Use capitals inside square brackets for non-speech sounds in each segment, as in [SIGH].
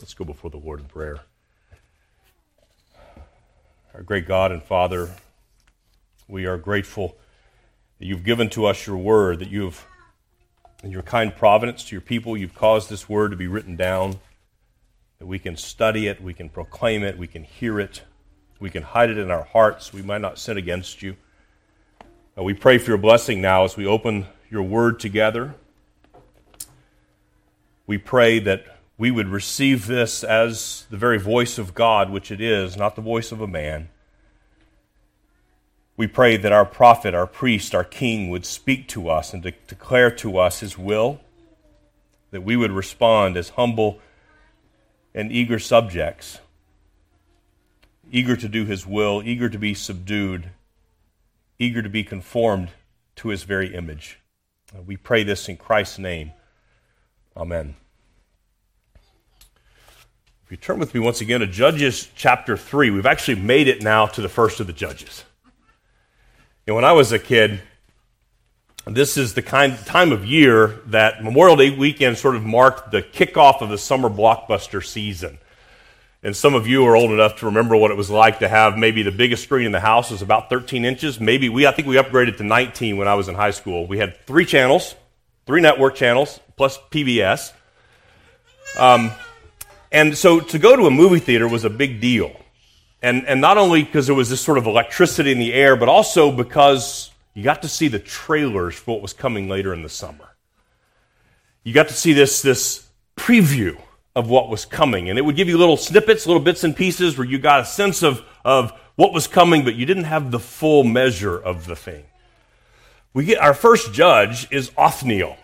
Let's go before the Lord in prayer. Our great God and Father, we are grateful that you've given to us your word, that you've, in your kind providence to your people, you've caused this word to be written down, that we can study it, we can proclaim it, we can hear it, we can hide it in our hearts, we might not sin against you. We pray for your blessing now as we open your word together. We pray that we would receive this as the very voice of God, which it is, not the voice of a man. We pray that our prophet, our priest, our king would speak to us and de- declare to us his will, that we would respond as humble and eager subjects, eager to do his will, eager to be subdued, eager to be conformed to his very image. We pray this in Christ's name. Amen. If you turn with me once again to Judges chapter 3, we've actually made it now to the first of the Judges. And when I was a kid, this is the kind time of year that Memorial Day weekend sort of marked the kickoff of the summer blockbuster season. And some of you are old enough to remember what it was like to have maybe the biggest screen in the house was about 13 inches. Maybe we, I think we upgraded to 19 when I was in high school. We had three channels, three network channels, plus PBS. Um, and so to go to a movie theater was a big deal. And, and not only because there was this sort of electricity in the air, but also because you got to see the trailers for what was coming later in the summer. You got to see this, this preview of what was coming. And it would give you little snippets, little bits and pieces where you got a sense of, of what was coming, but you didn't have the full measure of the thing. We get, our first judge is Othniel,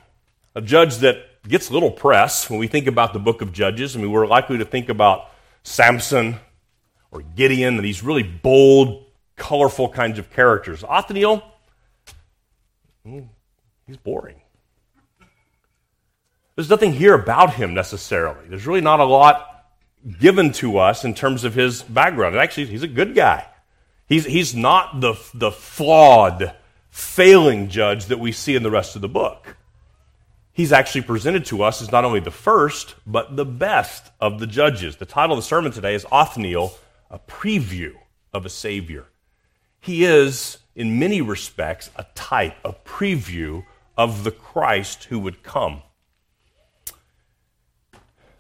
a judge that gets little press when we think about the book of Judges. I mean, we're likely to think about Samson or Gideon and these really bold, colorful kinds of characters. Othniel, hmm, he's boring. There's nothing here about him necessarily. There's really not a lot given to us in terms of his background. Actually, he's a good guy. He's, he's not the, the flawed, failing judge that we see in the rest of the book he's actually presented to us as not only the first, but the best of the judges. The title of the sermon today is Othniel, a preview of a Savior. He is, in many respects, a type, a preview of the Christ who would come.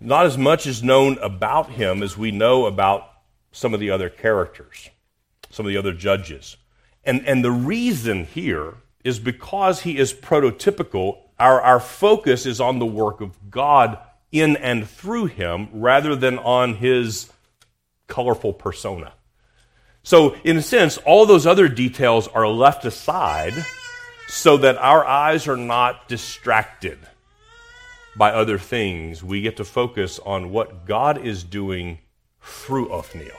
Not as much is known about him as we know about some of the other characters, some of the other judges. And, and the reason here is because he is prototypical our, our focus is on the work of God in and through him rather than on his colorful persona. So, in a sense, all those other details are left aside so that our eyes are not distracted by other things. We get to focus on what God is doing through Othniel.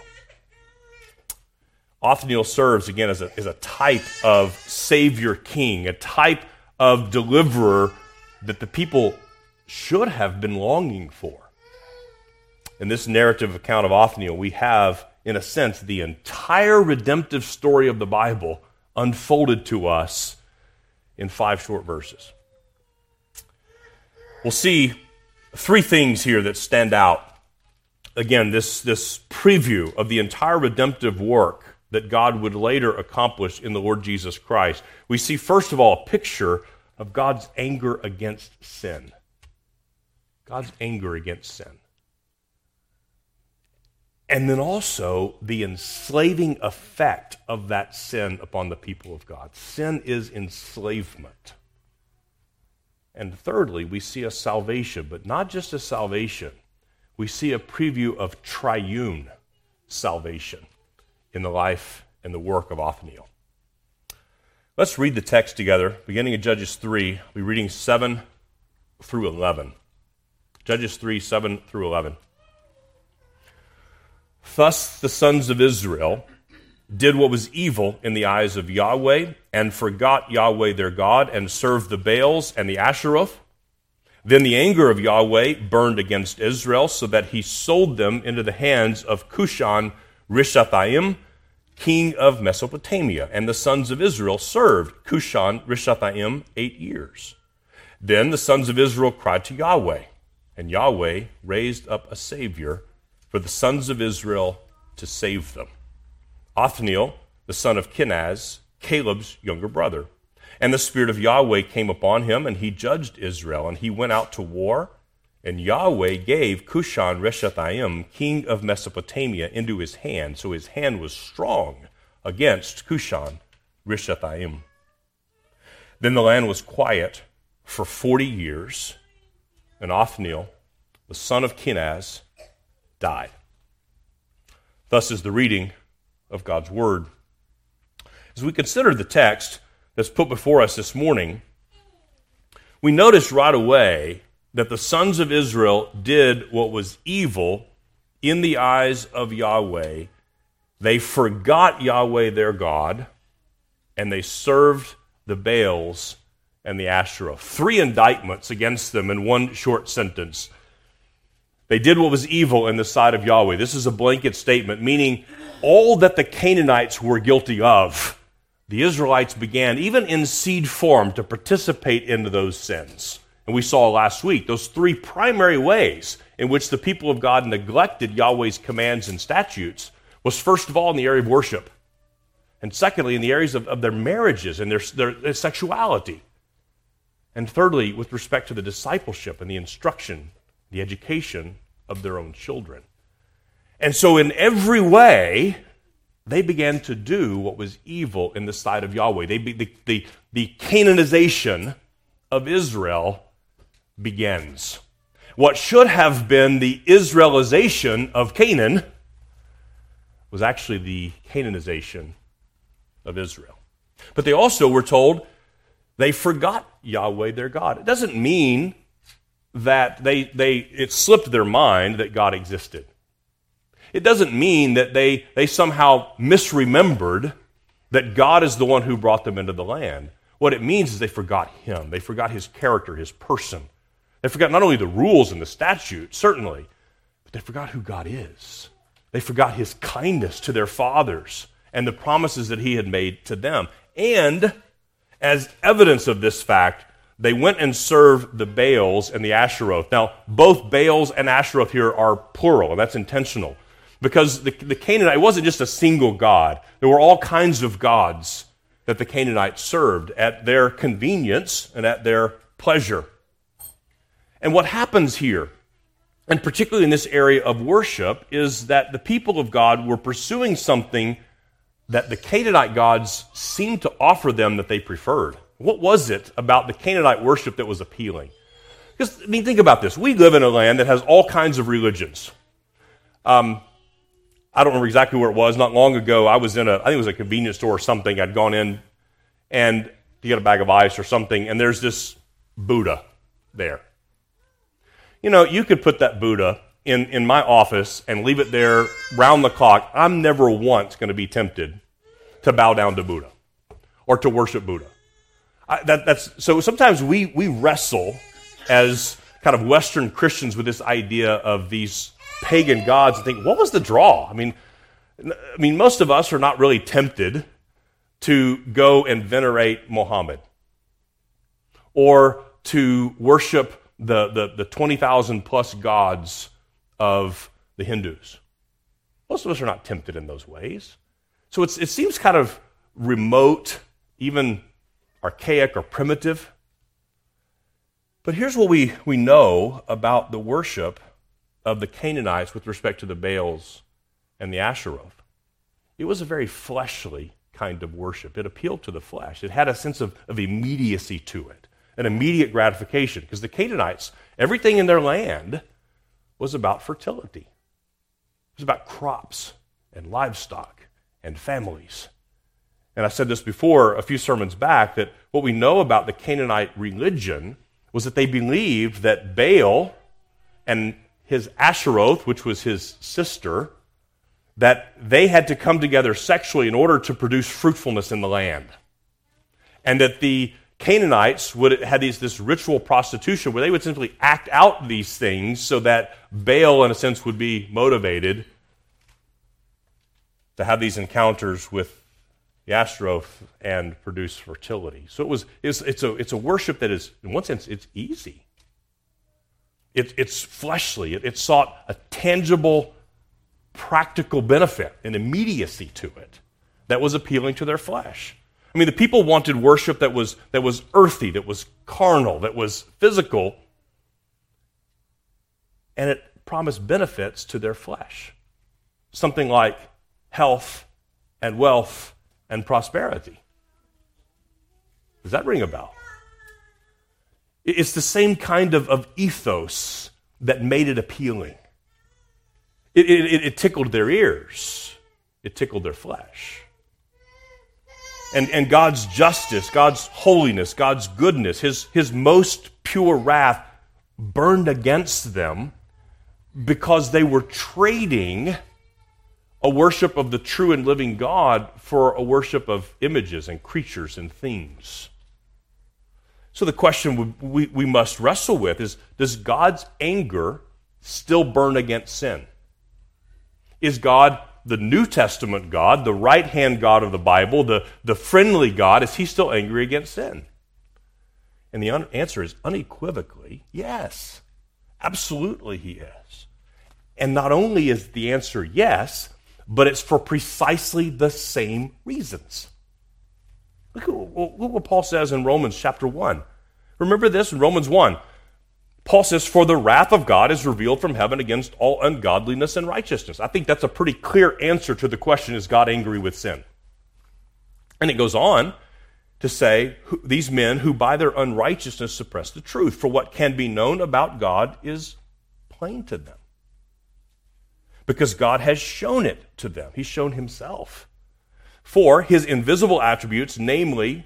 Othniel serves, again, as a, as a type of Savior King, a type of deliverer that the people should have been longing for. In this narrative account of Othniel, we have, in a sense, the entire redemptive story of the Bible unfolded to us in five short verses. We'll see three things here that stand out. Again, this, this preview of the entire redemptive work that God would later accomplish in the Lord Jesus Christ. We see, first of all, a picture of God's anger against sin. God's anger against sin. And then also the enslaving effect of that sin upon the people of God. Sin is enslavement. And thirdly, we see a salvation, but not just a salvation. We see a preview of triune salvation in the life and the work of Othniel. Let's read the text together, beginning in Judges 3. We're reading 7 through 11. Judges 3, 7 through 11. Thus the sons of Israel did what was evil in the eyes of Yahweh, and forgot Yahweh their God, and served the Baals and the Asheroth. Then the anger of Yahweh burned against Israel, so that he sold them into the hands of Cushan Rishathaim king of Mesopotamia, and the sons of Israel served Cushan Rishathaim eight years. Then the sons of Israel cried to Yahweh, And Yahweh raised up a Savior for the sons of Israel to save them. Othniel, the son of Kenaz, Caleb's younger brother. And the Spirit of Yahweh came upon him, and he judged Israel, and he went out to war. And Yahweh gave Cushan Rishathaim, king of Mesopotamia, into his hand, so his hand was strong against Cushan Rishathaim. Then the land was quiet for forty years, and Othniel, the son of Kenaz, died. Thus is the reading of God's word. As we consider the text that's put before us this morning, we notice right away that the sons of Israel did what was evil in the eyes of Yahweh. They forgot Yahweh their God, and they served the Baals and the Asherah. Three indictments against them in one short sentence. They did what was evil in the sight of Yahweh. This is a blanket statement, meaning all that the Canaanites were guilty of, the Israelites began, even in seed form, to participate into those sins. And we saw last week those three primary ways in which the people of God neglected Yahweh's commands and statutes was first of all in the area of worship, and secondly, in the areas of, of their marriages and their, their, their sexuality. And thirdly, with respect to the discipleship and the instruction, the education of their own children. And so, in every way, they began to do what was evil in the sight of Yahweh. They be, the, the, the Canaanization of Israel begins. What should have been the Israelization of Canaan was actually the Canaanization of Israel. But they also were told they forgot Yahweh their God. It doesn't mean that they, they, it slipped their mind that God existed. It doesn't mean that they, they somehow misremembered that God is the one who brought them into the land. What it means is they forgot Him. They forgot His character, His person. They forgot not only the rules and the statutes, certainly, but they forgot who God is. They forgot His kindness to their fathers and the promises that He had made to them. And as evidence of this fact, they went and served the Baals and the Asheroth. Now, both Baals and Asheroth here are plural, and that's intentional. Because the, the Canaanite wasn't just a single god, there were all kinds of gods that the Canaanites served at their convenience and at their pleasure. And what happens here, and particularly in this area of worship, is that the people of God were pursuing something that the Canaanite gods seemed to offer them that they preferred. What was it about the Canaanite worship that was appealing? Because, I mean, think about this. We live in a land that has all kinds of religions. Um, I don't remember exactly where it was. Not long ago, I was in a, I think it was a convenience store or something. I'd gone in and to get a bag of ice or something, and there's this Buddha there. You know, you could put that Buddha in, in my office and leave it there round the clock, I'm never once going to be tempted to bow down to Buddha or to worship Buddha. I, that, that's, so sometimes we, we wrestle as kind of Western Christians with this idea of these pagan gods and think, what was the draw? I mean, I mean, most of us are not really tempted to go and venerate Mohammed or to worship the, the, the 20,000 plus gods of the Hindus. Most of us are not tempted in those ways. So it seems kind of remote, even archaic or primitive. But here's what we, we know about the worship of the Canaanites with respect to the Baals and the Asheroth. It was a very fleshly kind of worship. It appealed to the flesh. It had a sense of, of immediacy to it, an immediate gratification. Because the Canaanites, everything in their land was about fertility. It was about crops and livestock and families. And I said this before a few sermons back that what we know about the Canaanite religion was that they believed that Baal and his Asheroth, which was his sister, that they had to come together sexually in order to produce fruitfulness in the land. And that the Canaanites would had these, this ritual prostitution where they would simply act out these things so that Baal, in a sense, would be motivated to have these encounters with the Ashtaroth and produce fertility. So it was, it's, it's, a, it's a worship that is, in one sense, it's easy. It, it's fleshly. It, it sought a tangible, practical benefit, an immediacy to it that was appealing to their flesh. I mean, the people wanted worship that was, that was earthy, that was carnal, that was physical, and it promised benefits to their flesh. Something like health and wealth and prosperity. Does that ring a bell? It's the same kind of, of ethos that made it appealing. It, it, it tickled their ears, it tickled their flesh. And, and God's justice, God's holiness, God's goodness, his, his most pure wrath burned against them because they were trading a worship of the true and living God for a worship of images and creatures and things. So the question we, we must wrestle with is Does God's anger still burn against sin? Is God the New Testament God, the right hand God of the Bible, the, the friendly God, is he still angry against sin? And the un- answer is unequivocally yes. Absolutely, he is. And not only is the answer yes, but it's for precisely the same reasons. Look at, what Paul says in Romans chapter 1. Remember this in Romans 1. Paul says, For the wrath of God is revealed from heaven against all ungodliness and righteousness. I think that's a pretty clear answer to the question is God angry with sin? And it goes on to say, These men who by their unrighteousness suppress the truth, for what can be known about God is plain to them. Because God has shown it to them, He's shown Himself. For His invisible attributes, namely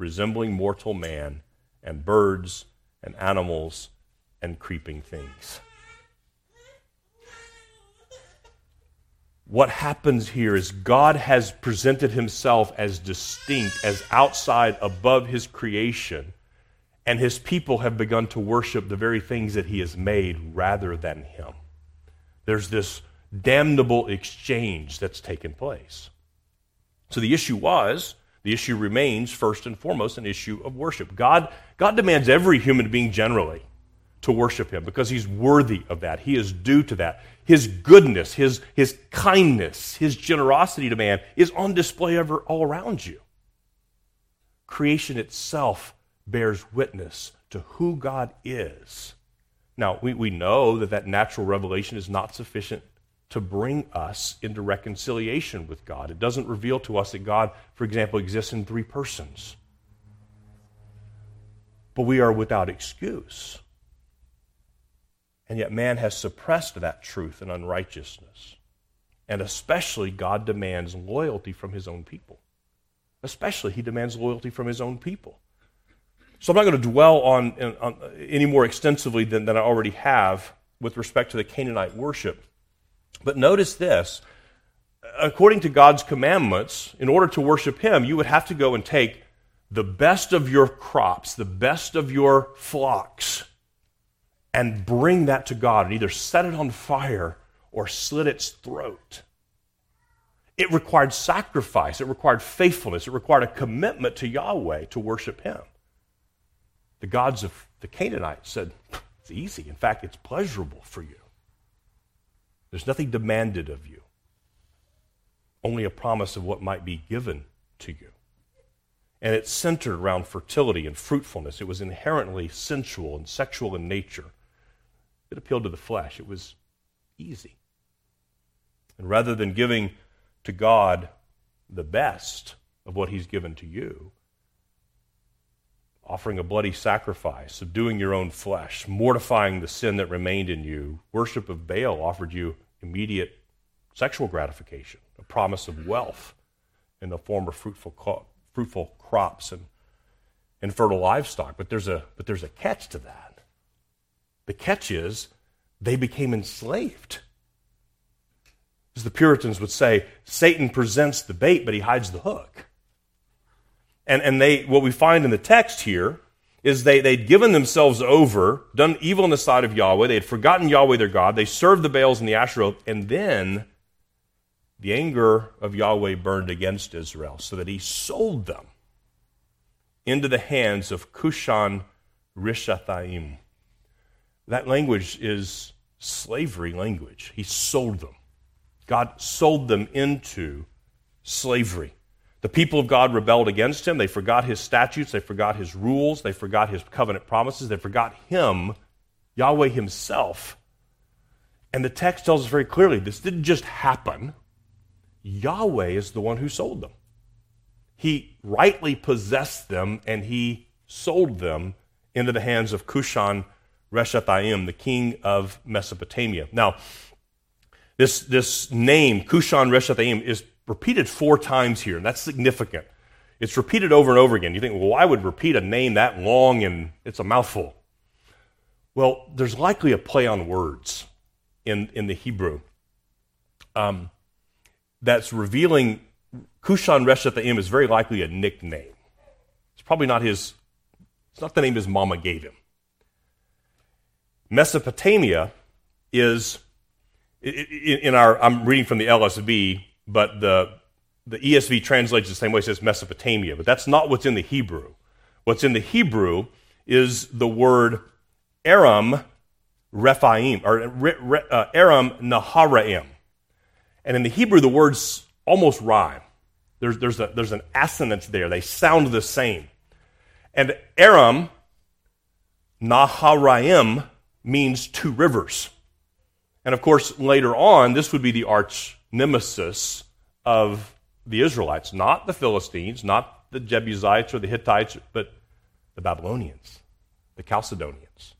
resembling mortal man, and birds, and animals, and creeping things. What happens here is God has presented himself as distinct, as outside, above his creation, and his people have begun to worship the very things that he has made rather than him. There's this damnable exchange that's taken place. So the issue was the issue remains, first and foremost, an issue of worship. God, God demands every human being generally to worship Him because He's worthy of that. He is due to that. His goodness, His, his kindness, His generosity to man is on display ever, all around you. Creation itself bears witness to who God is. Now, we, we know that that natural revelation is not sufficient to bring us into reconciliation with God. It doesn't reveal to us that God, for example, exists in three persons. But we are without excuse. And yet, man has suppressed that truth and unrighteousness. And especially, God demands loyalty from his own people. Especially, he demands loyalty from his own people. So, I'm not going to dwell on, on any more extensively than, than I already have with respect to the Canaanite worship. But notice this according to God's commandments, in order to worship Him, you would have to go and take the best of your crops, the best of your flocks, and bring that to God and either set it on fire or slit its throat. It required sacrifice, it required faithfulness, it required a commitment to Yahweh to worship Him. The gods of the Canaanites said, It's easy. In fact, it's pleasurable for you. There's nothing demanded of you, only a promise of what might be given to you. And it's centered around fertility and fruitfulness. It was inherently sensual and sexual in nature. It appealed to the flesh. It was easy. And rather than giving to God the best of what He's given to you, offering a bloody sacrifice, subduing your own flesh, mortifying the sin that remained in you. Worship of Baal offered you immediate sexual gratification, a promise of wealth in the form of fruitful, fruitful crops and, and fertile livestock. But there's, a, but there's a catch to that. The catch is they became enslaved. As the Puritans would say, Satan presents the bait, but he hides the hook. And, and they, what we find in the text here is they, they'd given themselves over, done evil in the sight of Yahweh. They had forgotten Yahweh their God. They served the Baals and the Asheroth. And then the anger of Yahweh burned against Israel so that he sold them into the hands of Cushan Rishathaim. That language is slavery language. He sold them. God sold them into slavery. The people of God rebelled against him. They forgot his statutes. They forgot his rules. They forgot his covenant promises. They forgot him, Yahweh himself. And the text tells us very clearly this didn't just happen. Yahweh is the one who sold them. He rightly possessed them and he sold them into the hands of Cushan Rishathaim, the king of Mesopotamia. Now, this, this name, Cushan Rishathaim, is repeated four times here, and that's significant. It's repeated over and over again. You think, well, why would repeat a name that long and it's a mouthful? Well, there's likely a play on words in, in the Hebrew um, that's revealing Cushan Rishathaim is very likely a nickname. It's probably not his, it's not the name his mama gave him. Mesopotamia is, in our, I'm reading from the LSB, but the, the ESV translates the same way, it says Mesopotamia, but that's not what's in the Hebrew. What's in the Hebrew is the word Aram Rephaim, or uh, Aram Naharaim. And in the Hebrew, the words almost rhyme. There's, there's, a, there's an assonance there. They sound the same. And Aram Naharaim means two rivers. And of course, later on, this would be the arch nemesis of the Israelites, not the Philistines, not the Jebusites or the Hittites, but the Babylonians, the Chalcedonians,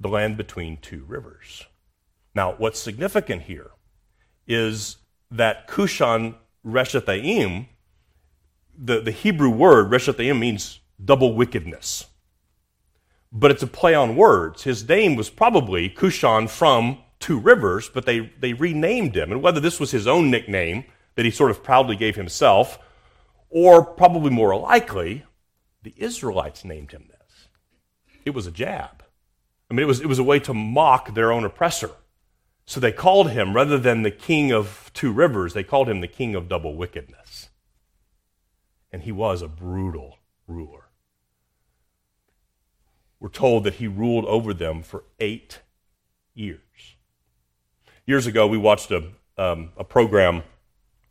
the land between two rivers. Now, what's significant here is that Cushan Rishathaim, the, the Hebrew word Rishathaim means double wickedness. But it's a play on words. His name was probably Cushan from two rivers, but they, they renamed him. And whether this was his own nickname that he sort of proudly gave himself, or probably more likely, the Israelites named him this. It was a jab. I mean, it was, it was a way to mock their own oppressor. So they called him, rather than the king of two rivers, they called him the king of double wickedness. And he was a brutal ruler. We're told that he ruled over them for eight years years ago, we watched a, um, a program.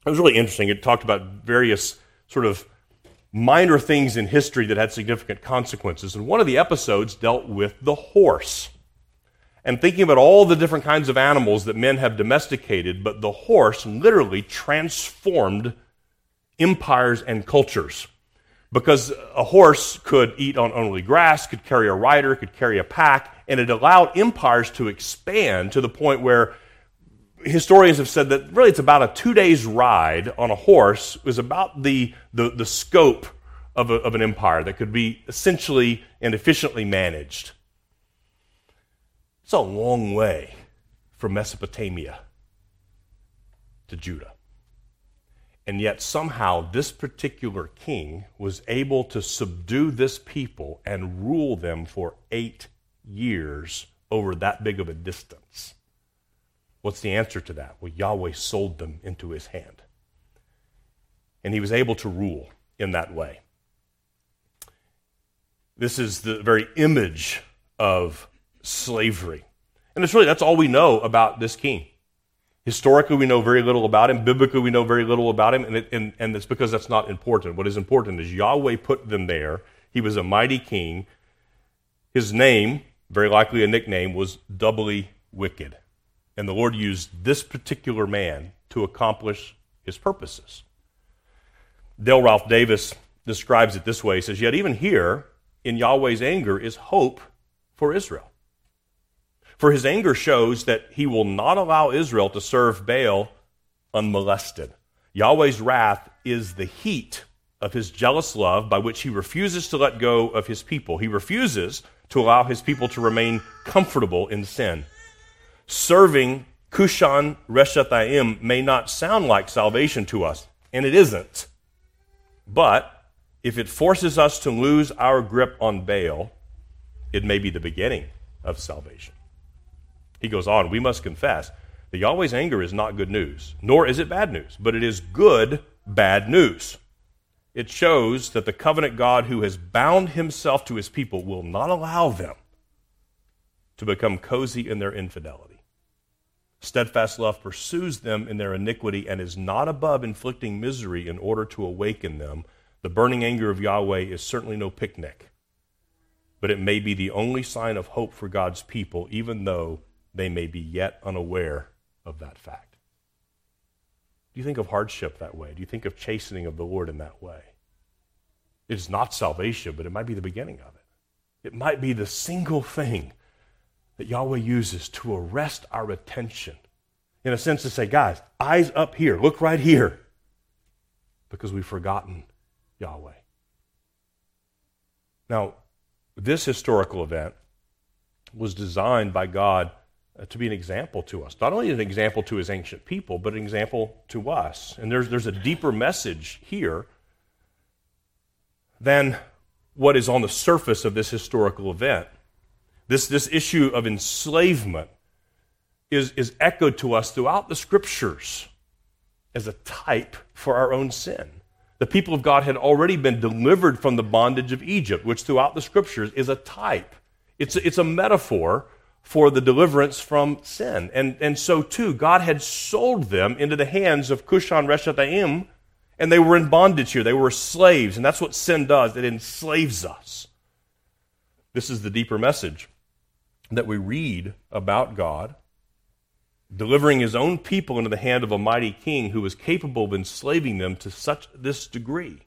It was really interesting. It talked about various sort of minor things in history that had significant consequences. And one of the episodes dealt with the horse. And thinking about all the different kinds of animals that men have domesticated, but the horse literally transformed empires and cultures. Because a horse could eat on only grass, could carry a rider, could carry a pack, and it allowed empires to expand to the point where historians have said that really it's about a two days ride on a horse is about the, the, the scope of, a, of an empire that could be essentially and efficiently managed. It's a long way from Mesopotamia to Judah. And yet, somehow, this particular king was able to subdue this people and rule them for eight years over that big of a distance. What's the answer to that? Well, Yahweh sold them into his hand. And he was able to rule in that way. This is the very image of slavery. And it's really, that's all we know about this king. Historically, we know very little about him. Biblically, we know very little about him. And, it, and, and it's because that's not important. What is important is Yahweh put them there. He was a mighty king. His name, very likely a nickname, was doubly wicked. And the Lord used this particular man to accomplish his purposes. Dale Ralph Davis describes it this way. He says, Yet even here, in Yahweh's anger, is hope for Israel. For his anger shows that he will not allow Israel to serve Baal unmolested. Yahweh's wrath is the heat of his jealous love by which he refuses to let go of his people. He refuses to allow his people to remain comfortable in sin. Serving Cushan Rishathaim may not sound like salvation to us, and it isn't. But if it forces us to lose our grip on Baal, it may be the beginning of salvation. He goes on, we must confess that Yahweh's anger is not good news, nor is it bad news, but it is good bad news. It shows that the covenant God who has bound himself to his people will not allow them to become cozy in their infidelity. Steadfast love pursues them in their iniquity and is not above inflicting misery in order to awaken them. The burning anger of Yahweh is certainly no picnic, but it may be the only sign of hope for God's people, even though they may be yet unaware of that fact. Do you think of hardship that way? Do you think of chastening of the Lord in that way? It is not salvation, but it might be the beginning of it. It might be the single thing that Yahweh uses to arrest our attention. In a sense, to say, guys, eyes up here, look right here, because we've forgotten Yahweh. Now, this historical event was designed by God uh, to be an example to us. Not only an example to his ancient people, but an example to us. And there's, there's a deeper message here than what is on the surface of this historical event. This, this issue of enslavement is, is echoed to us throughout the scriptures as a type for our own sin. The people of God had already been delivered from the bondage of Egypt, which throughout the scriptures is a type. It's a, it's a metaphor for the deliverance from sin. And, and so, too, God had sold them into the hands of Cushan Rishathaim, and they were in bondage here. They were slaves, and that's what sin does it enslaves us. This is the deeper message that we read about God delivering his own people into the hand of a mighty king who was capable of enslaving them to such this degree.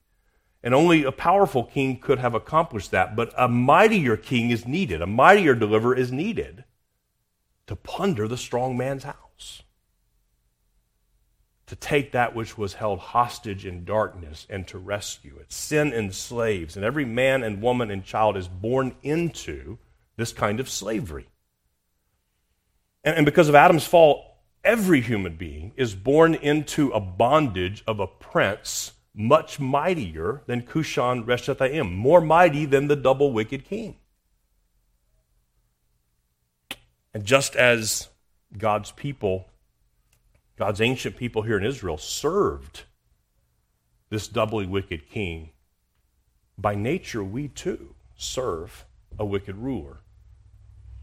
And only a powerful king could have accomplished that. But a mightier king is needed, a mightier deliverer is needed to plunder the strong man's house. To take that which was held hostage in darkness and to rescue it. Sin enslaves, and every man and woman and child is born into this kind of slavery. And, and because of Adam's fall, every human being is born into a bondage of a prince much mightier than Cushan Rishathaim, more mighty than the double wicked king. And just as God's people, God's ancient people here in Israel, served this doubly wicked king, by nature we too serve a wicked ruler.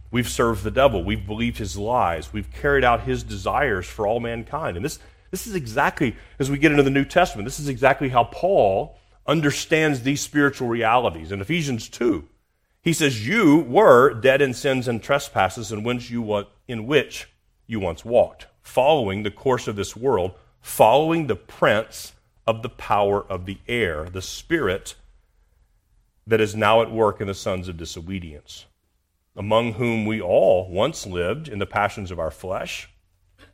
We've served the devil. We've believed his lies. We've carried out his desires for all mankind. And this, this is exactly, as we get into the New Testament, this is exactly how Paul understands these spiritual realities. In Ephesians 2, he says, You were dead in sins and trespasses in which you, in which you once walked, following the course of this world, following the prince of the power of the air, the spirit that is now at work in the sons of disobedience among whom we all once lived in the passions of our flesh,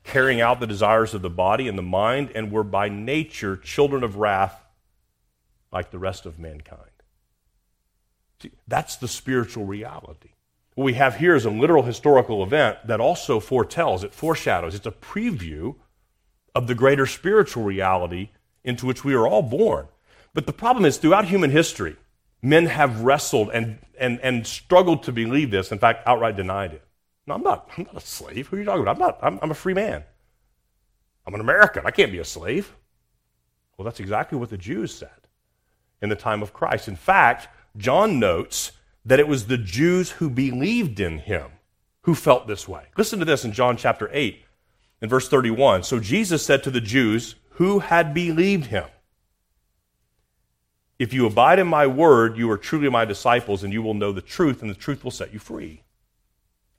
carrying out the desires of the body and the mind, and were by nature children of wrath like the rest of mankind. See, that's the spiritual reality. What we have here is a literal historical event that also foretells, it foreshadows, it's a preview of the greater spiritual reality into which we are all born. But the problem is, throughout human history, men have wrestled and, and, and struggled to believe this, in fact, outright denied it. No, I'm not, I'm not a slave. Who are you talking about? I'm not, I'm, I'm a free man. I'm an American. I can't be a slave. Well, that's exactly what the Jews said in the time of Christ. In fact, John notes that it was the Jews who believed in him who felt this way. Listen to this in John chapter 8 in verse 31. So Jesus said to the Jews who had believed him, if you abide in my word, you are truly my disciples, and you will know the truth, and the truth will set you free.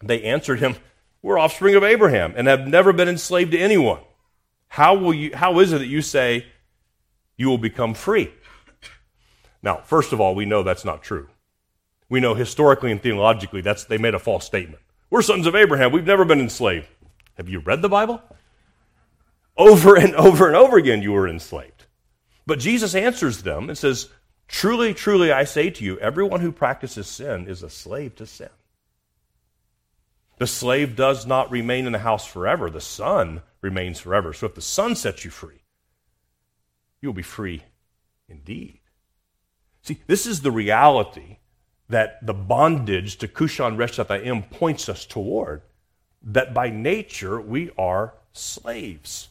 They answered him, We're offspring of Abraham and have never been enslaved to anyone. How, will you, how is it that you say you will become free? Now, first of all, we know that's not true. We know historically and theologically that's, they made a false statement. We're sons of Abraham. We've never been enslaved. Have you read the Bible? Over and over and over again, you were enslaved. But Jesus answers them and says, Truly, truly, I say to you, everyone who practices sin is a slave to sin. The slave does not remain in the house forever, the son remains forever. So if the son sets you free, you will be free indeed. See, this is the reality that the bondage to Cushan Rishathaim points us toward, that by nature we are slaves.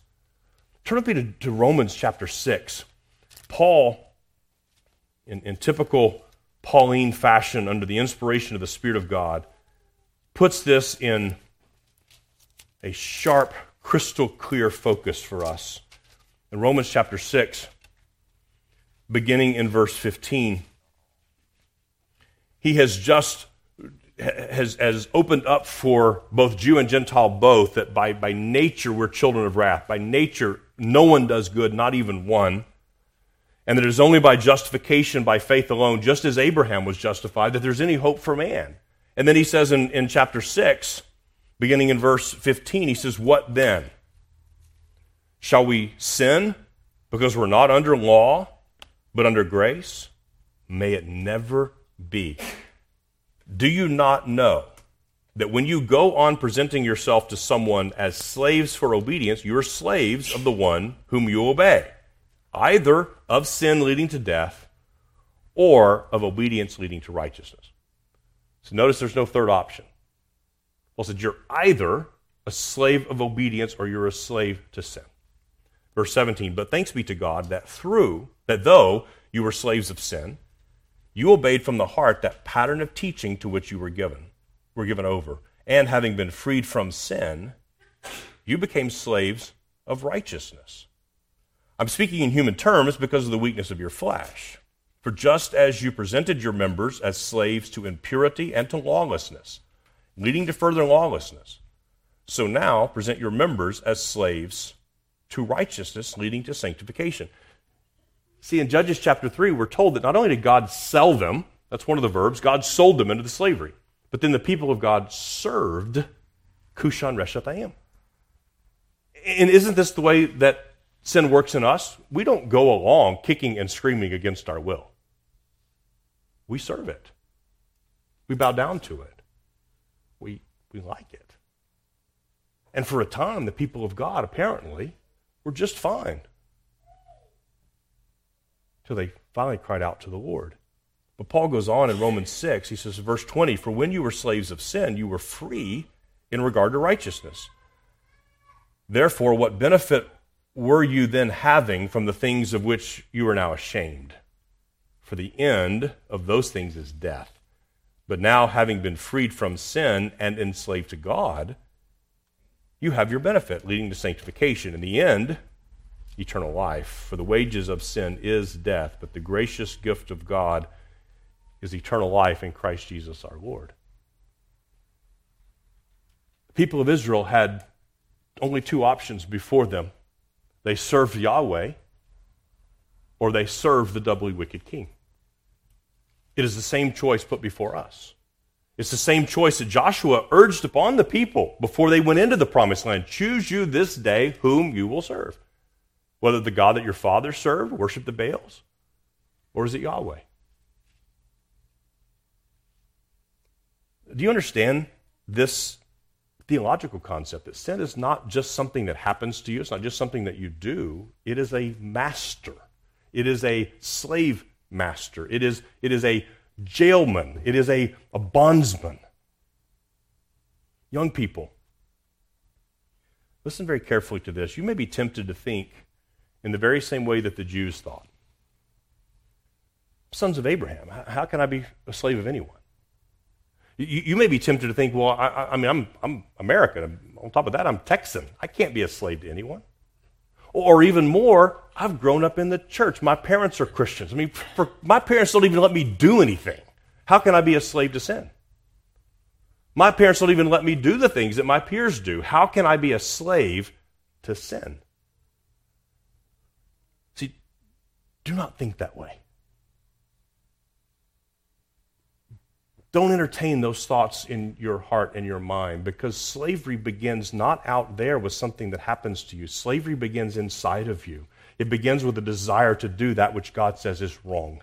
Turn with me to, to Romans chapter 6. Paul, in, in typical Pauline fashion, under the inspiration of the Spirit of God, puts this in a sharp, crystal clear focus for us. In Romans chapter 6, beginning in verse 15, he has just has, has opened up for both Jew and Gentile both that by, by nature we're children of wrath. By nature, no one does good, not even one. And that it is only by justification by faith alone, just as Abraham was justified, that there's any hope for man. And then he says in, in chapter 6, beginning in verse 15, he says, What then? Shall we sin because we're not under law, but under grace? May it never be. Do you not know that when you go on presenting yourself to someone as slaves for obedience, you're slaves of the one whom you obey, either of sin leading to death or of obedience leading to righteousness? So notice there's no third option. Paul said, You're either a slave of obedience or you're a slave to sin. Verse 17, but thanks be to God that through, that though you were slaves of sin, you obeyed from the heart that pattern of teaching to which you were given, were given over. And having been freed from sin, you became slaves of righteousness. I'm speaking in human terms because of the weakness of your flesh. For just as you presented your members as slaves to impurity and to lawlessness, leading to further lawlessness, so now present your members as slaves to righteousness, leading to sanctification. See, in Judges chapter 3, we're told that not only did God sell them, that's one of the verbs, God sold them into the slavery, but then the people of God served Cushan Rishathaim. And isn't this the way that sin works in us? We don't go along kicking and screaming against our will we serve it. We bow down to it. We, we like it. And for a time, the people of God apparently were just fine. Till they finally cried out to the Lord. But Paul goes on in Romans 6, he says, verse 20, For when you were slaves of sin, you were free in regard to righteousness. Therefore, what benefit were you then having from the things of which you are now ashamed? For the end of those things is death. But now, having been freed from sin and enslaved to God, you have your benefit, leading to sanctification. In the end, eternal life. For the wages of sin is death, but the gracious gift of God is eternal life in Christ Jesus our Lord. The people of Israel had only two options before them they served Yahweh or they served the doubly wicked king. It is the same choice put before us. It's the same choice that Joshua urged upon the people before they went into the promised land. Choose you this day whom you will serve. Whether the God that your father served, worship the Baals, or is it Yahweh? Do you understand this theological concept that sin is not just something that happens to you, it's not just something that you do, it is a master, it is a slave master. It is, it is a jailman. It is a, a bondsman. Young people, listen very carefully to this. You may be tempted to think in the very same way that the Jews thought. Sons of Abraham, how can I be a slave of anyone? You, you may be tempted to think, well, I, I mean, I'm, I'm American. On top of that, I'm Texan. I can't be a slave to anyone. Or even more, I've grown up in the church. My parents are Christians. I mean, for, my parents don't even let me do anything. How can I be a slave to sin? My parents don't even let me do the things that my peers do. How can I be a slave to sin? See, do not think that way. Don't entertain those thoughts in your heart and your mind because slavery begins not out there with something that happens to you. Slavery begins inside of you. It begins with a desire to do that which God says is wrong.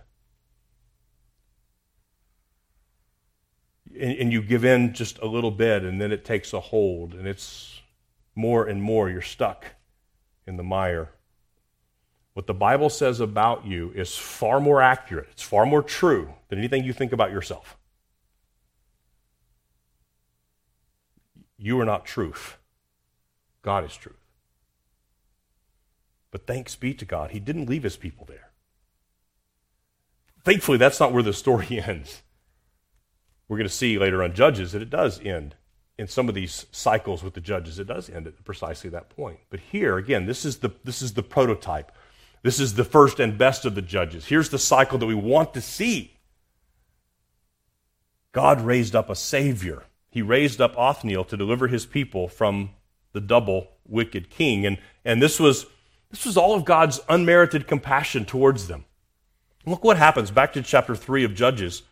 And, and you give in just a little bit, and then it takes a hold, and it's more and more. You're stuck in the mire. What the Bible says about you is far more accurate, it's far more true than anything you think about yourself. You are not truth. God is truth. But thanks be to God, He didn't leave His people there. Thankfully, that's not where the story [LAUGHS] ends. We're going to see later on Judges that it does end in some of these cycles with the judges. It does end at precisely that point. But here, again, this is the, this is the prototype. This is the first and best of the judges. Here's the cycle that we want to see. God raised up a Savior. He raised up Othniel to deliver his people from the double wicked king. And, and this, was, this was all of God's unmerited compassion towards them. Look what happens. Back to chapter 3 of Judges.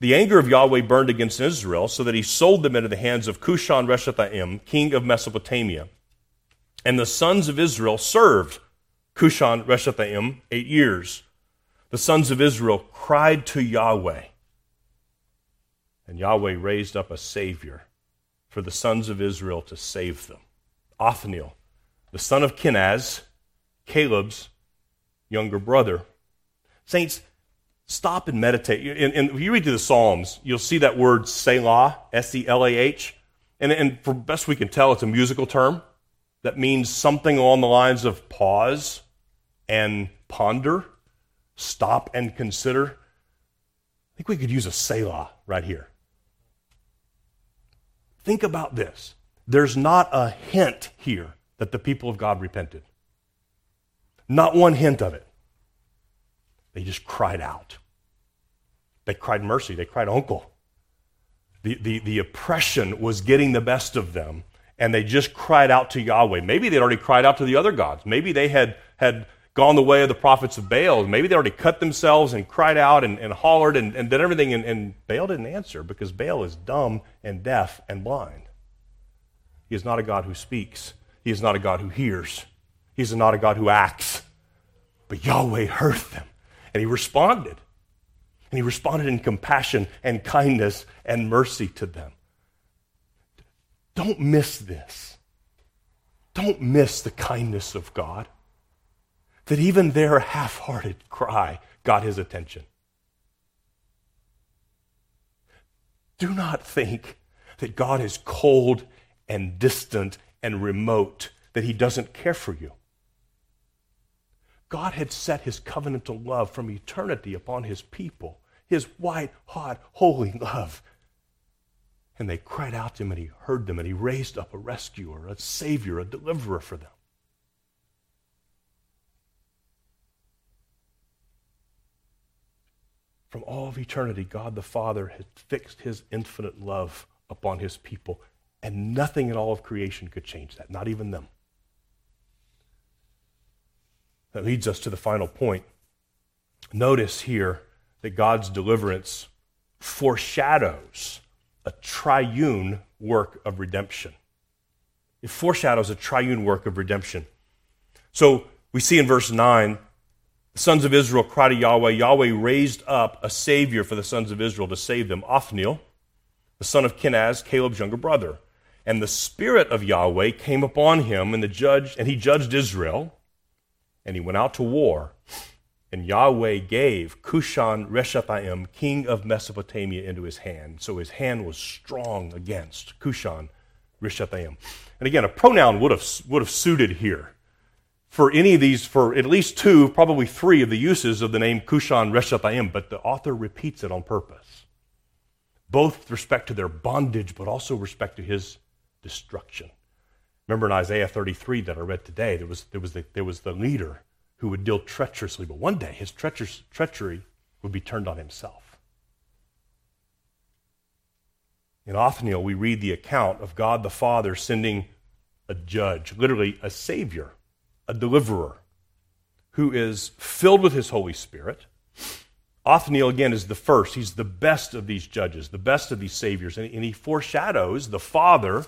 The anger of Yahweh burned against Israel, so that he sold them into the hands of Cushan Rishathaim, king of Mesopotamia. And the sons of Israel served Cushan Rishathaim eight years. The sons of Israel cried to Yahweh, and Yahweh raised up a Savior for the sons of Israel to save them. Othniel, the son of Kenaz, Caleb's younger brother. Saints, stop and meditate. And, if you read through the Psalms, you'll see that word Selah, S E L A H. And, and for best we can tell, it's a musical term that means something along the lines of pause and ponder, stop and consider. I think we could use a Selah right here. Think about this. There's not a hint here that the people of God repented. Not one hint of it. They just cried out. They cried mercy. They cried uncle. The, the, the oppression was getting the best of them, and they just cried out to Yahweh. Maybe they'd already cried out to the other gods. Maybe they had, had gone the way of the prophets of Baal. Maybe they already cut themselves and cried out and, and hollered and, and did everything, and, and Baal didn't answer because Baal is dumb and deaf and blind. He is not a God who speaks, He is not a God who hears, He is not a God who acts. But Yahweh heard them, and He responded. And He responded in compassion and kindness and mercy to them. Don't miss this. Don't miss the kindness of God that even their half hearted cry got his attention. Do not think that God is cold and distant and remote, that he doesn't care for you. God had set his covenantal love from eternity upon his people, his white, hot, holy love. And they cried out to him, and he heard them, and he raised up a rescuer, a savior, a deliverer for them. From all of eternity, God the Father had fixed his infinite love upon his people, and nothing in all of creation could change that, not even them. That leads us to the final point. Notice here that God's deliverance foreshadows a triune work of redemption. It foreshadows a triune work of redemption. So we see in verse 9 the sons of Israel cried to Yahweh. Yahweh raised up a savior for the sons of Israel to save them, Othniel, the son of Kenaz, Caleb's younger brother. And the spirit of Yahweh came upon him, and the judge, and he judged Israel, and he went out to war. And Yahweh gave Cushan Rishathaim, king of Mesopotamia, into his hand. So his hand was strong against Cushan Rishathaim. And again, a pronoun would have, would have suited here for any of these, for at least two, probably three of the uses of the name Cushan Rishathaim, but the author repeats it on purpose, both with respect to their bondage, but also respect to his destruction. Remember in Isaiah 33 that I read today, there was, there was, the, there was the leader who would deal treacherously, but one day his treachery would be turned on himself. In Othniel, we read the account of God the Father sending a judge, literally a savior, a deliverer who is filled with his Holy Spirit. Othniel, again, is the first. He's the best of these judges, the best of these saviors. And, he foreshadows the Father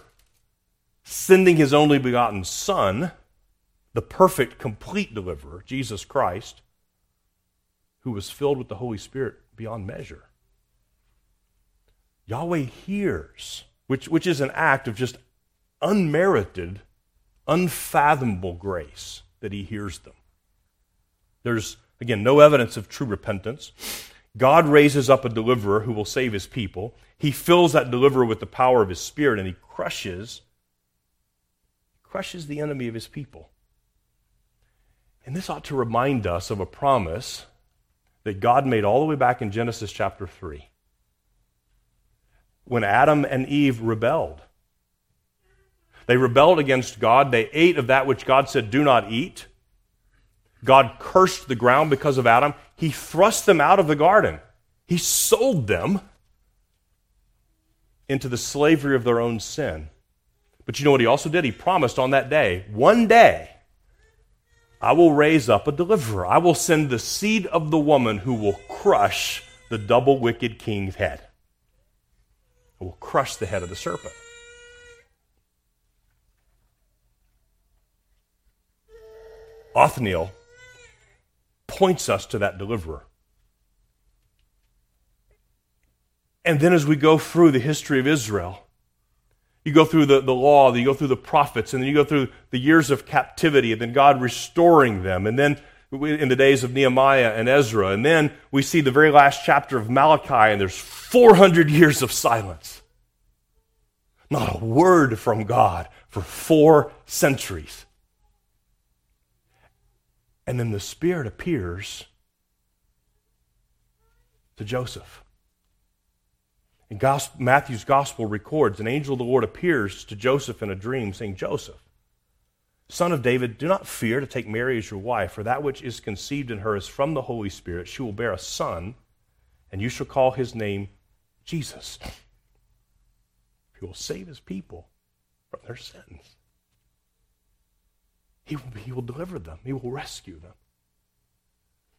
sending his only begotten Son, the perfect, complete deliverer, Jesus Christ, who was filled with the Holy Spirit beyond measure. Yahweh hears, which, which is an act of just unmerited, unfathomable grace that he hears them. There's, again, no evidence of true repentance. God raises up a deliverer who will save his people. He fills that deliverer with the power of his spirit and he crushes crushes the enemy of his people. And this ought to remind us of a promise that God made all the way back in Genesis chapter 3 when Adam and Eve rebelled. They rebelled against God. They ate of that which God said, Do not eat. God cursed the ground because of Adam. He thrust them out of the garden. He sold them into the slavery of their own sin. But you know what he also did? He promised on that day, one day, I will raise up a deliverer. I will send the seed of the woman who will crush the double wicked king's head. I will crush the head of the serpent. Othniel points us to that deliverer. And then as we go through the history of Israel, you go through the, the law, you go through the prophets, and then you go through the years of captivity, and then God restoring them, and then in the days of Nehemiah and Ezra, and then we see the very last chapter of Malachi, and there's 400 years of silence. Not a word from God for four centuries. And then the Spirit appears to Joseph. And Matthew's gospel records an angel of the Lord appears to Joseph in a dream, saying, Joseph, son of David, do not fear to take Mary as your wife, for that which is conceived in her is from the Holy Spirit. She will bear a son, and you shall call his name Jesus. He will save his people from their sins. He will, he will deliver them, He will rescue them.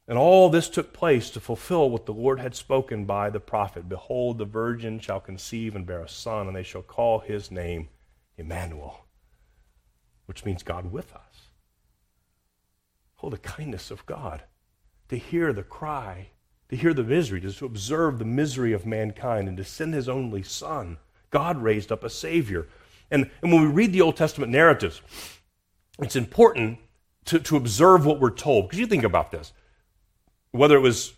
And all this took place to fulfill what the Lord had spoken by the prophet Behold, the virgin shall conceive and bear a son, and they shall call his name Emmanuel, which means God with us. Oh, the kindness of God to hear the cry, to hear the misery, to observe the misery of mankind, and to send his only son. God raised up a Savior. And, and when we read the Old Testament narratives, it's important to, to observe what we're told. Because you think about this. Whether it was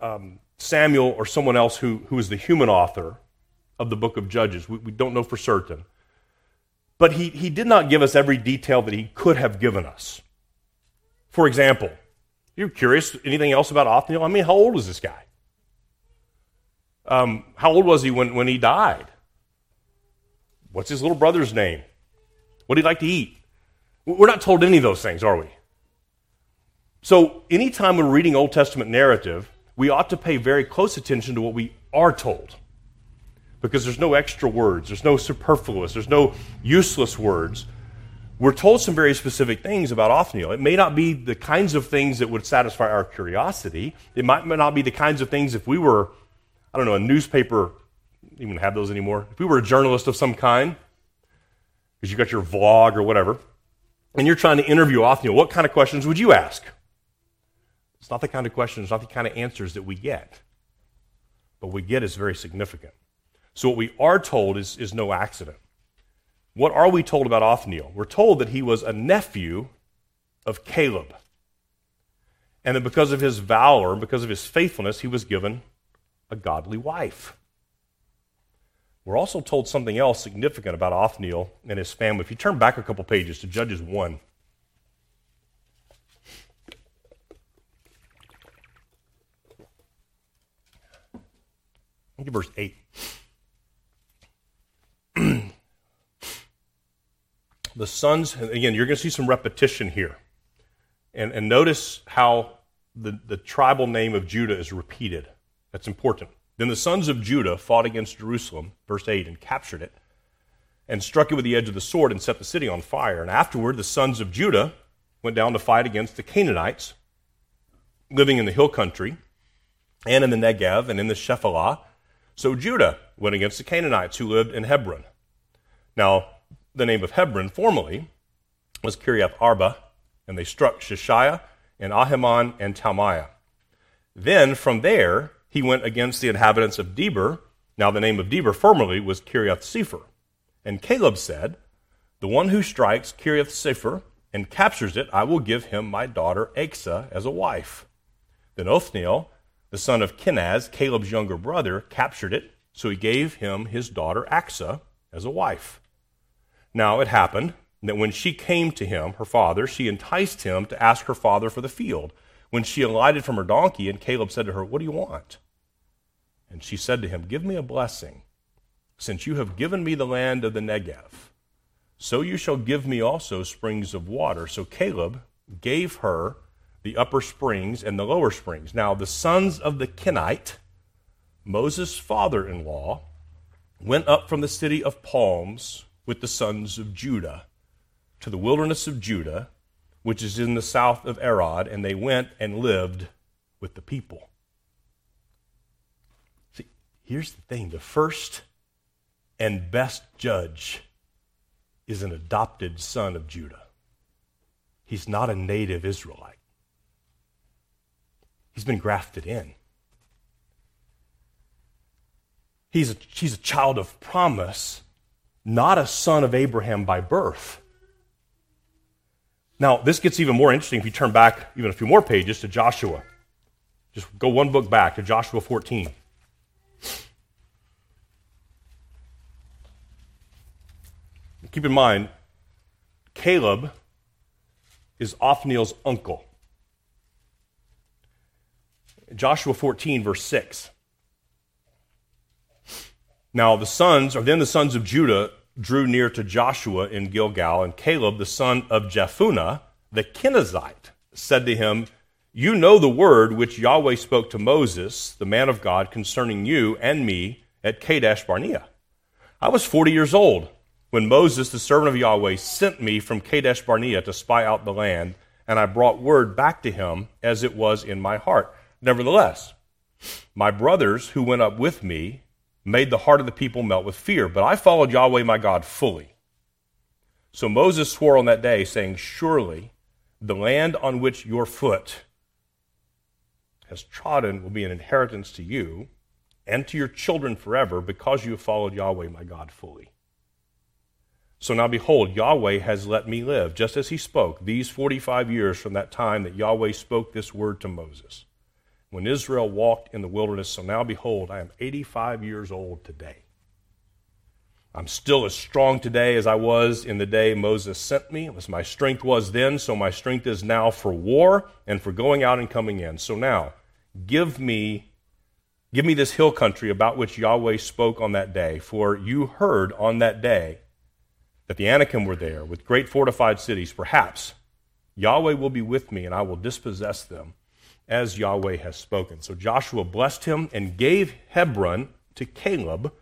um, Samuel or someone else who, who was the human author of the book of Judges, we, we don't know for certain. But he, he did not give us every detail that he could have given us. For example, you're curious, anything else about Othniel? I mean, how old was this guy? Um, how old was he when, when he died? What's his little brother's name? What did he like to eat? We're not told any of those things, are we? So, anytime we're reading Old Testament narrative, we ought to pay very close attention to what we are told. Because there's no extra words, there's no superfluous, there's no useless words. We're told some very specific things about Othniel. It may not be the kinds of things that would satisfy our curiosity. It might not be the kinds of things if we were, I don't know, a newspaper, even have those anymore. If we were a journalist of some kind, because you got your vlog or whatever, and you're trying to interview Othniel, what kind of questions would you ask? It's not the kind of questions, not the kind of answers that we get. But what we get is very significant. So what we are told is, is no accident. What are we told about Othniel? We're told that he was a nephew of Caleb. And that because of his valor, because of his faithfulness, he was given a godly wife. We're also told something else significant about Othniel and his family. If you turn back a couple pages to Judges 1. Look at verse 8. [CLEARS THROAT] the sons, again, you're going to see some repetition here. And, and notice how the, the tribal name of Judah is repeated. That's important. Then the sons of Judah fought against Jerusalem, verse 8, and captured it, and struck it with the edge of the sword and set the city on fire. And afterward, the sons of Judah went down to fight against the Canaanites living in the hill country and in the Negev and in the Shephelah. So Judah went against the Canaanites who lived in Hebron. Now, the name of Hebron formerly was Kiriath Arba, and they struck Sheshaiah and Ahiman and Talmaiah. Then from there he went against the inhabitants of Debir. Now the name of Debir formerly was Kiriath Sepher. And Caleb said, The one who strikes Kiriath Sepher and captures it, I will give him my daughter Achsah as a wife. Then Othniel, the son of Kenaz, Caleb's younger brother, captured it, so he gave him his daughter Achsah as a wife. Now it happened that when she came to him, her father, she enticed him to ask her father for the field. When she alighted from her donkey, and Caleb said to her, What do you want? And she said to him, Give me a blessing, since you have given me the land of the Negev. So you shall give me also springs of water. So Caleb gave her the upper springs and the lower springs. Now, the sons of the Kenite, Moses' father in law, went up from the city of palms with the sons of Judah to the wilderness of Judah, which is in the south of Arad, and they went and lived with the people. See, here's the thing the first and best judge is an adopted son of Judah. He's not a native Israelite, he's been grafted in. He's a, he's a child of promise, not a son of Abraham by birth. Now, this gets even more interesting if you turn back even a few more pages to Joshua. Just go one book back to Joshua 14. Keep in mind, Caleb is Othniel's uncle. Joshua 14, verse 6. Now, the sons, or then the sons of Judah, drew near to Joshua in Gilgal, and Caleb, the son of Jephunneh, the Kenizzite, said to him, You know the word which Yahweh spoke to Moses, the man of God, concerning you and me at Kadesh Barnea. I was 40 years old when Moses, the servant of Yahweh, sent me from Kadesh Barnea to spy out the land, and I brought word back to him as it was in my heart. Nevertheless, my brothers who went up with me made the heart of the people melt with fear. But I followed Yahweh my God fully. So Moses swore on that day, saying, Surely the land on which your foot has trodden will be an inheritance to you and to your children forever, because you have followed Yahweh my God fully. So now behold, Yahweh has let me live, just as he spoke, these 45 years from that time that Yahweh spoke this word to Moses when Israel walked in the wilderness. So now, behold, I am 85 years old today. I'm still as strong today as I was in the day Moses sent me. As my strength was then, so my strength is now for war and for going out and coming in. So now, give me, give me this hill country about which Yahweh spoke on that day. For you heard on that day that the Anakim were there with great fortified cities. Perhaps Yahweh will be with me, and I will dispossess them as Yahweh has spoken. So Joshua blessed him and gave Hebron to Caleb,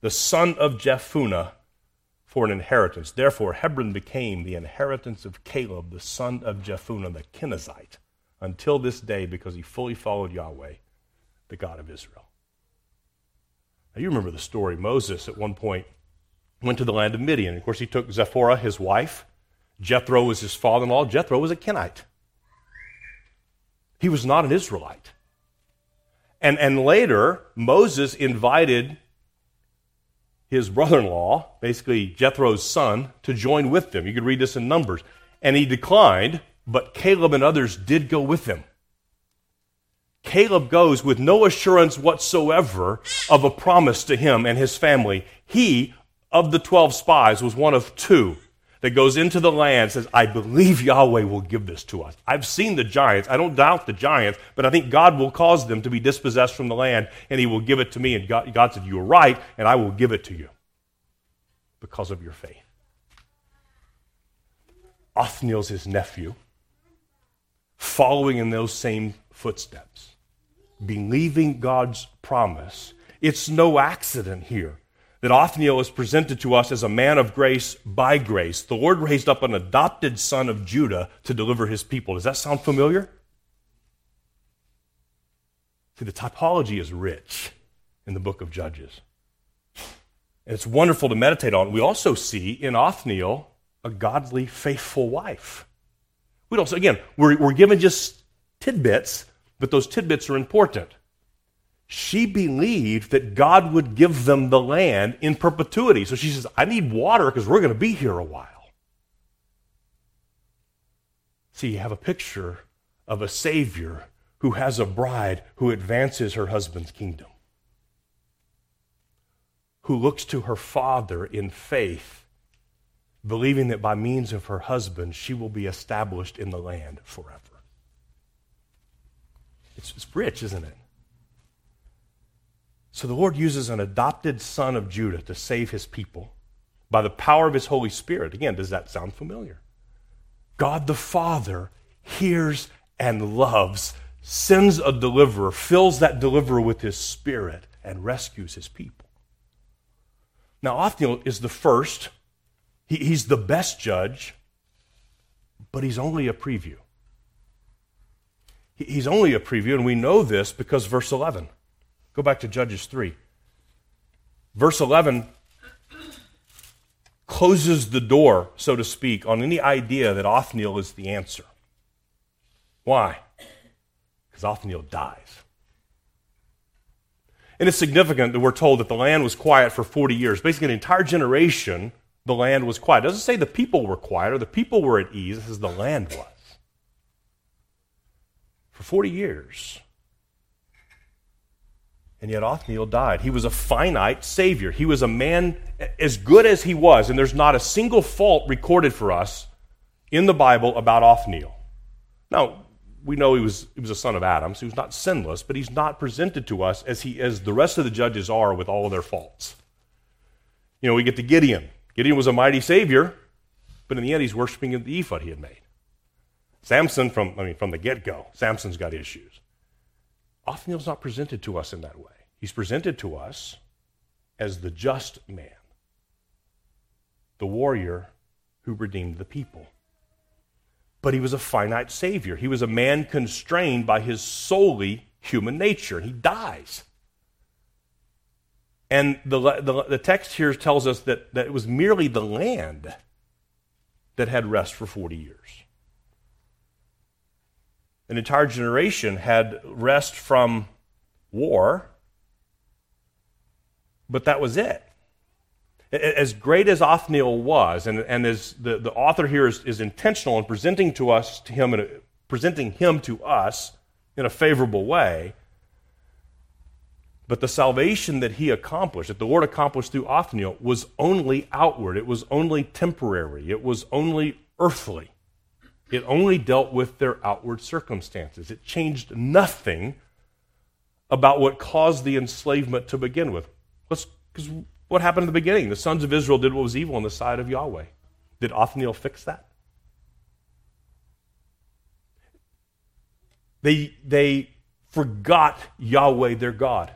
the son of Jephunneh, for an inheritance. Therefore, Hebron became the inheritance of Caleb, the son of Jephunneh, the Kenizzite, until this day, because he fully followed Yahweh, the God of Israel. Now, you remember the story. Moses, at one point, went to the land of Midian. Of course, he took Zipporah, his wife. Jethro was his father in law. Jethro was a Kenite. He was not an Israelite. And, and later, Moses invited his brother in law, basically Jethro's son, to join with them. You could read this in Numbers. And he declined, but Caleb and others did go with him. Caleb goes with no assurance whatsoever of a promise to him and his family. He, of the 12 spies, was one of two that goes into the land says, I believe Yahweh will give this to us. I've seen the giants. I don't doubt the giants, but I think God will cause them to be dispossessed from the land and he will give it to me. And God, God said, You are right, and I will give it to you because of your faith. Othniel's his nephew, following in those same footsteps, believing God's promise. It's no accident here that Othniel is presented to us as a man of grace by grace. The Lord raised up an adopted son of Judah to deliver his people. Does that sound familiar? See, the typology is rich in the book of Judges. And it's wonderful to meditate on. We also see in Othniel a godly, faithful wife. We don't, so again, we're, we're given just tidbits, but those tidbits are important. She believed that God would give them the land in perpetuity. So she says, I need water because we're going to be here a while. See, you have a picture of a Savior who has a bride who advances her husband's kingdom, who looks to her father in faith, believing that by means of her husband she will be established in the land forever. It's, it's rich, isn't it? So the Lord uses an adopted son of Judah to save his people by the power of his Holy Spirit. Again, does that sound familiar? God the Father hears and loves sends a deliverer, fills that deliverer with his spirit, and rescues his people. Now, Othniel is the first, he, he's the best judge, but he's only a preview. He, he's only a preview, and we know this because verse 11. Go back to Judges 3. Verse 11 closes the door, so to speak, on any idea that Othniel is the answer. Why? because Othniel dies. And it's significant that we're told that the land was quiet for 40 years. Basically, an entire generation, the land was quiet. It doesn't say the people were quiet or the people were at ease. It says the land was. For 40 years. And yet Othniel died. He was a finite Savior. He was a man as good as he was, and there's not a single fault recorded for us in the Bible about Othniel. Now, we know he was, he was a son of Adam, so he was not sinless, but he's not presented to us as, he, as the rest of the judges are with all of their faults. You know, we get to Gideon. Gideon was a mighty savior, but in the end, he's worshiping the ephod he had made. Samson, from, I mean, from the get go, Samson's got issues. Othniel's not presented to us in that way. He's presented to us as the just man, the warrior who redeemed the people but he was a finite Savior. He was a man constrained by his solely human nature. And he dies. And the, the, the, text here tells us that, that it was merely the land that had rest for 40 years. An entire generation had rest from war, but that was it as great as Othniel was, and, and as the, the author here is, is intentional in presenting to us to him, a, presenting him to us in a favorable way, but the salvation that he accomplished, that the Lord accomplished through Othniel, was only outward. It was only temporary. It was only earthly. It only dealt with their outward circumstances. It changed nothing about what caused the enslavement to begin with. Because what happened in the beginning? The sons of Israel did what was evil in the sight of Yahweh. Did Othniel fix that? They, they forgot Yahweh, their God.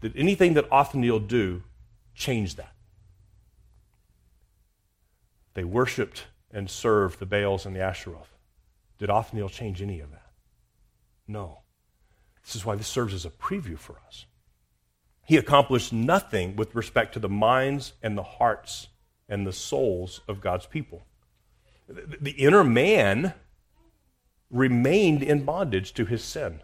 Did anything that Othniel do change that? They worshiped and serve the Baals and the Asheroth. Did Othniel change any of that? No. This is why this serves as a preview for us he accomplished nothing with respect to the minds and the hearts and the souls of God's people. The inner man remained in bondage to his sin.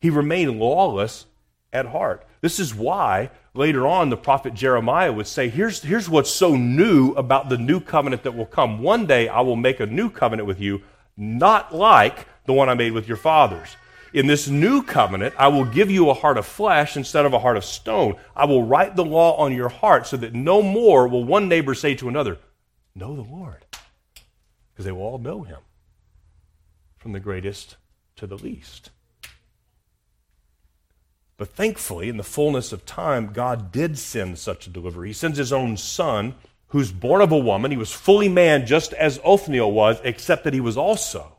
He remained lawless at heart. This is why later on the prophet Jeremiah would say, here's, here's what's so new about the new covenant that will come. One day I will make a new covenant with you, not like the one I made with your fathers. In this new covenant, I will give you a heart of flesh instead of a heart of stone. I will write the law on your heart so that no more will one neighbor say to another, Know the Lord. Because they will all know him, from the greatest to the least. But thankfully, in the fullness of time, God did send such a deliverer. He sends his own son, who's born of a woman. He was fully man, just as Othniel was, except that he was also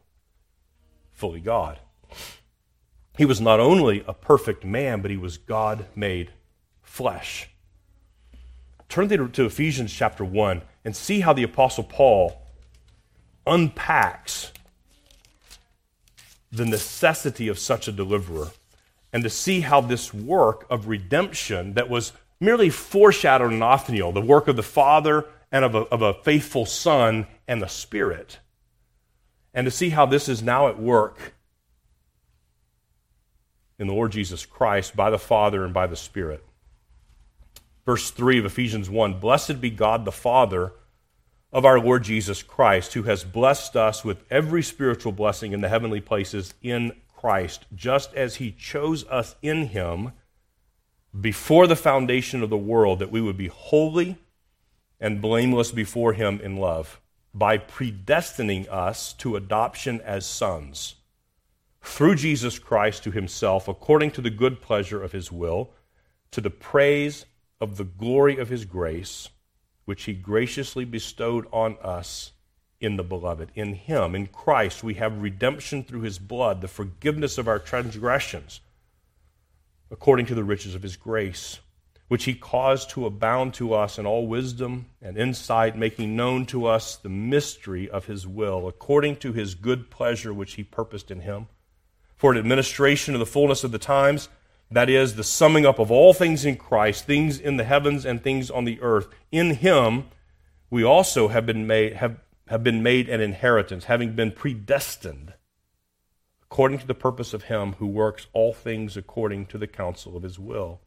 fully God. He was not only a perfect man, but he was God made flesh. Turn to Ephesians chapter 1 and see how the Apostle Paul unpacks the necessity of such a deliverer and to see how this work of redemption that was merely foreshadowed in Othniel, the work of the Father and of a, of a faithful Son and the Spirit. And to see how this is now at work in the Lord Jesus Christ by the Father and by the Spirit. Verse 3 of Ephesians 1 Blessed be God the Father of our Lord Jesus Christ, who has blessed us with every spiritual blessing in the heavenly places in Christ, just as he chose us in him before the foundation of the world, that we would be holy and blameless before him in love, by predestining us to adoption as sons through Jesus Christ to himself, according to the good pleasure of his will, to the praise of the glory of his grace, which he graciously bestowed on us in the beloved. In him, in Christ, we have redemption through his blood, the forgiveness of our transgressions, according to the riches of his grace, which he caused to abound to us in all wisdom and insight, making known to us the mystery of his will, according to his good pleasure which he purposed in him for an administration of the fullness of the times, that is, the summing up of all things in Christ, things in the heavens and things on the earth. In him we also have been made, have, have been made an inheritance, having been predestined according to the purpose of him who works all things according to the counsel of his will.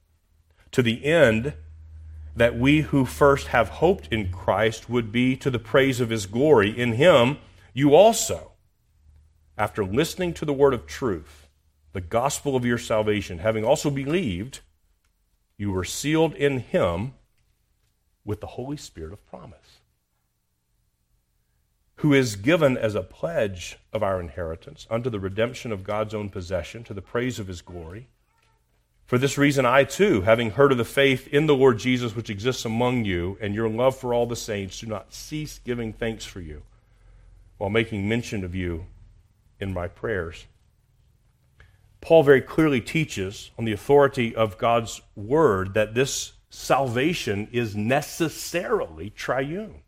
To the end that we who first have hoped in Christ would be to the praise of his glory. In him you also after listening to the word of truth, the gospel of your salvation, having also believed, you were sealed in him with the Holy Spirit of promise, who is given as a pledge of our inheritance unto the redemption of God's own possession to the praise of his glory. For this reason, I too, having heard of the faith in the Lord Jesus which exists among you, and your love for all the saints, do not cease giving thanks for you, while making mention of you in my prayers. Paul very clearly teaches, on the authority of God's word, that this salvation is necessarily triune.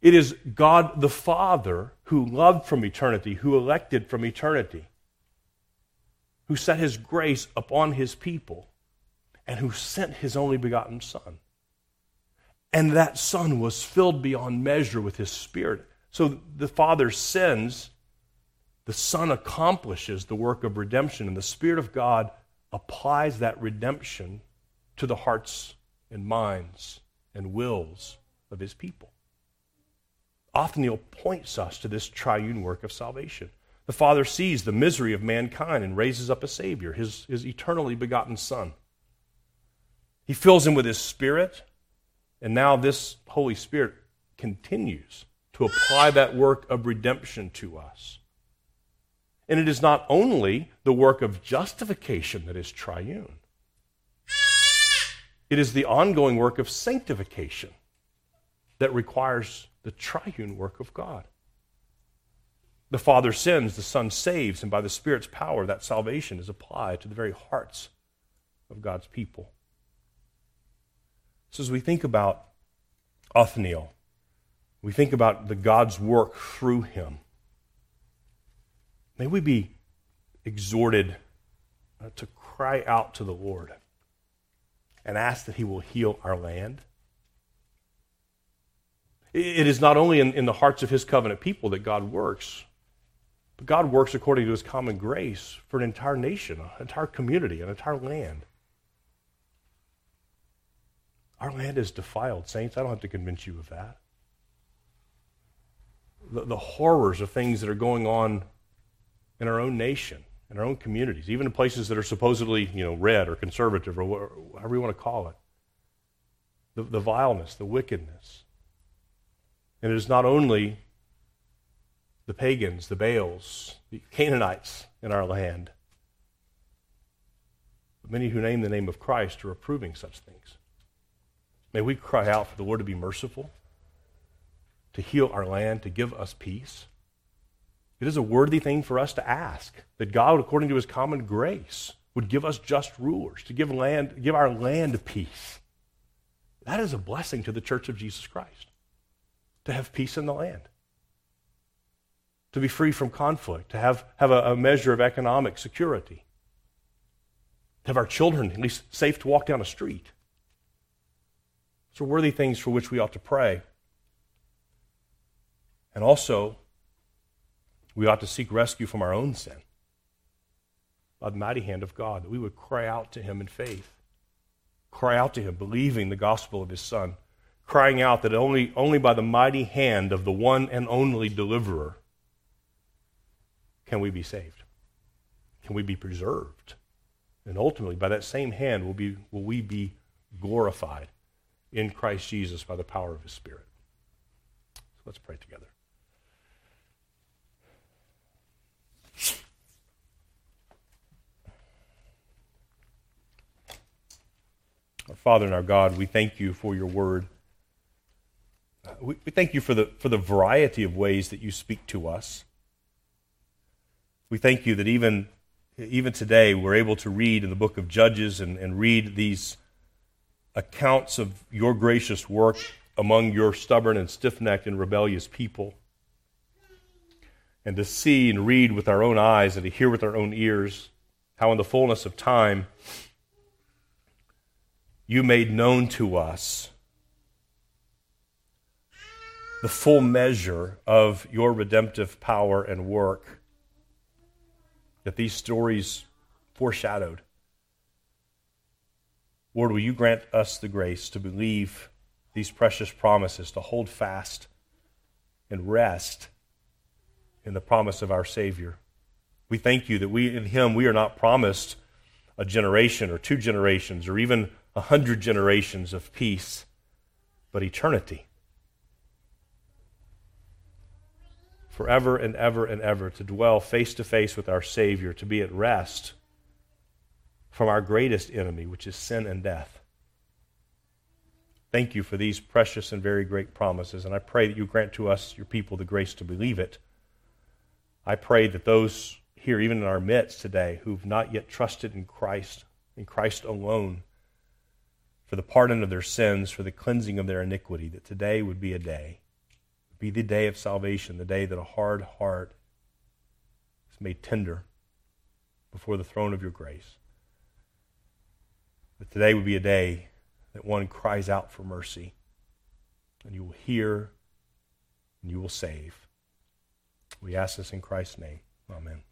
It is God the Father who loved from eternity, who elected from eternity, who set his grace upon his people, and who sent his only begotten Son. And that Son was filled beyond measure with his Spirit so the Father sends, the Son accomplishes the work of redemption, and the Spirit of God applies that redemption to the hearts and minds and wills of his people. Othniel points us to this triune work of salvation. The Father sees the misery of mankind and raises up a Savior, his, his eternally begotten Son. He fills him with his Spirit, and now this Holy Spirit continues to apply that work of redemption to us. And it is not only the work of justification that is triune, it is the ongoing work of sanctification that requires the triune work of God. The Father sins, the Son saves, and by the Spirit's power, that salvation is applied to the very hearts of God's people. So, as we think about Othniel, we think about the God's work through him. May we be exhorted uh, to cry out to the Lord and ask that he will heal our land. It is not only in, in the hearts of his covenant people that God works, but God works according to his common grace for an entire nation, an entire community, an entire land. Our land is defiled, saints. I don't have to convince you of that the, the horrors of things that are going on in our own nation, in our own communities, even in places that are supposedly, you know, red or conservative or whatever you want to call it. The, the vileness, the wickedness. And it is not only the pagans, the Baals, the Canaanites in our land, but many who name the name of Christ are approving such things. May we cry out for the Lord to be merciful to heal our land, to give us peace. It is a worthy thing for us to ask that God, according to his common grace, would give us just rulers, to give, land, give our land peace. That is a blessing to the church of Jesus Christ, to have peace in the land, to be free from conflict, to have, have a, a measure of economic security, to have our children at least safe to walk down a street. Those are worthy things for which we ought to pray. And also, we ought to seek rescue from our own sin by the mighty hand of God, that we would cry out to Him in faith, cry out to Him, believing the gospel of His Son, crying out that only, only by the mighty hand of the one and only deliverer can we be saved, can we be preserved. And ultimately, by that same hand, will, be, will we be glorified in Christ Jesus by the power of His Spirit. So let's pray together. Our Father and our God, we thank you for your word. Uh, we, we thank you for the, for the variety of ways that you speak to us. We thank you that even, even today we're able to read in the book of Judges and, and read these accounts of your gracious work among your stubborn and stiff necked and rebellious people. And to see and read with our own eyes and to hear with our own ears how, in the fullness of time, you made known to us the full measure of your redemptive power and work that these stories foreshadowed. Lord, will you grant us the grace to believe these precious promises, to hold fast and rest in the promise of our Savior? We thank you that we in Him we are not promised a generation or two generations or even a hundred generations of peace, but eternity. Forever and ever and ever to dwell face to face with our Savior, to be at rest from our greatest enemy, which is sin and death. Thank you for these precious and very great promises, and I pray that you grant to us, your people, the grace to believe it. I pray that those here, even in our midst today, who've not yet trusted in Christ, in Christ alone, for the pardon of their sins, for the cleansing of their iniquity, that today would be a day, be the day of salvation, the day that a hard heart is made tender before the throne of your grace. That today would be a day that one cries out for mercy, and you will hear and you will save. We ask this in Christ's name. Amen.